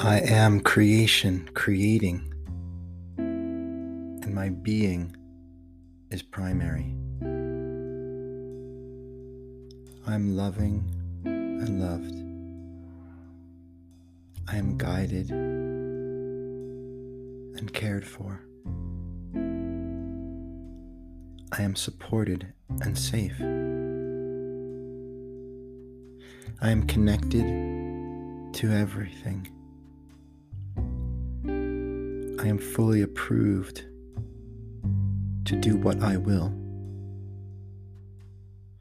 I am creation, creating, and my being is primary. I'm loving and loved. I am guided and cared for. I am supported and safe. I am connected to everything. I am fully approved to do what I will.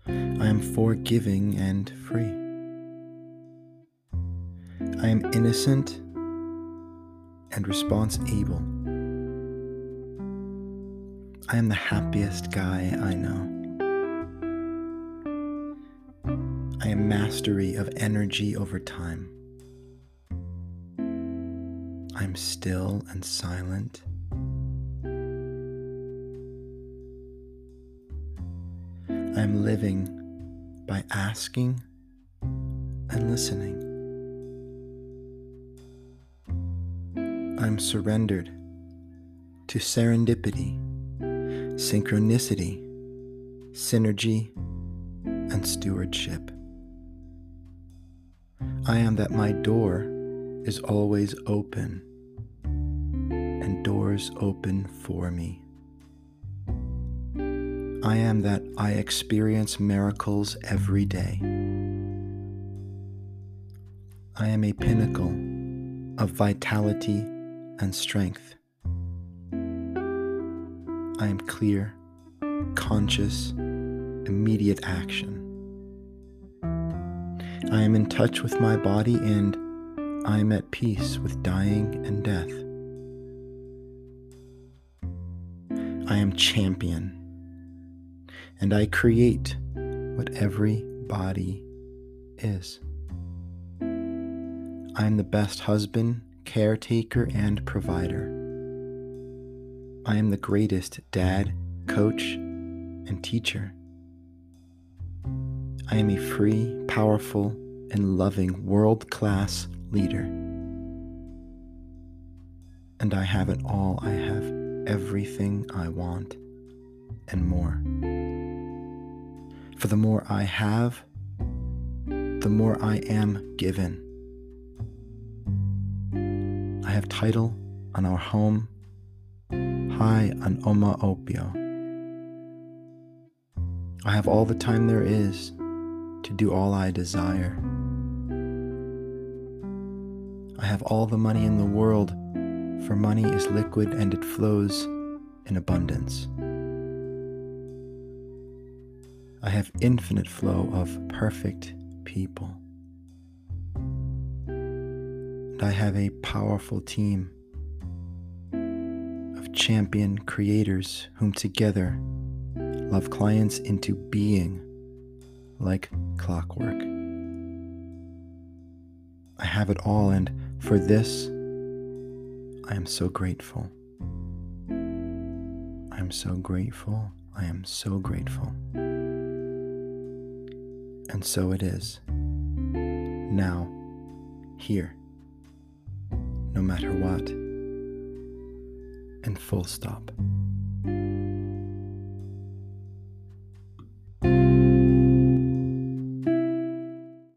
I am forgiving and free. I am innocent and response able. I am the happiest guy I know. I am mastery of energy over time. I'm still and silent. I'm living by asking and listening. I'm surrendered to serendipity, synchronicity, synergy, and stewardship. I am that my door is always open and doors open for me. I am that I experience miracles every day. I am a pinnacle of vitality and strength. I am clear, conscious, immediate action. I am in touch with my body and I am at peace with dying and death. I am champion and I create what every body is. I am the best husband, caretaker, and provider. I am the greatest dad, coach, and teacher. I am a free, powerful, and loving world class leader. And I have it all. I have everything I want and more. For the more I have, the more I am given. I have title on our home, high on Omaopio. I have all the time there is to do all I desire. I have all the money in the world, for money is liquid and it flows in abundance. I have infinite flow of perfect people. And I have a powerful team of champion creators whom together love clients into being like clockwork. I have it all, and for this, I am so grateful. I am so grateful. I am so grateful. And so it is. Now, here, no matter what, and full stop.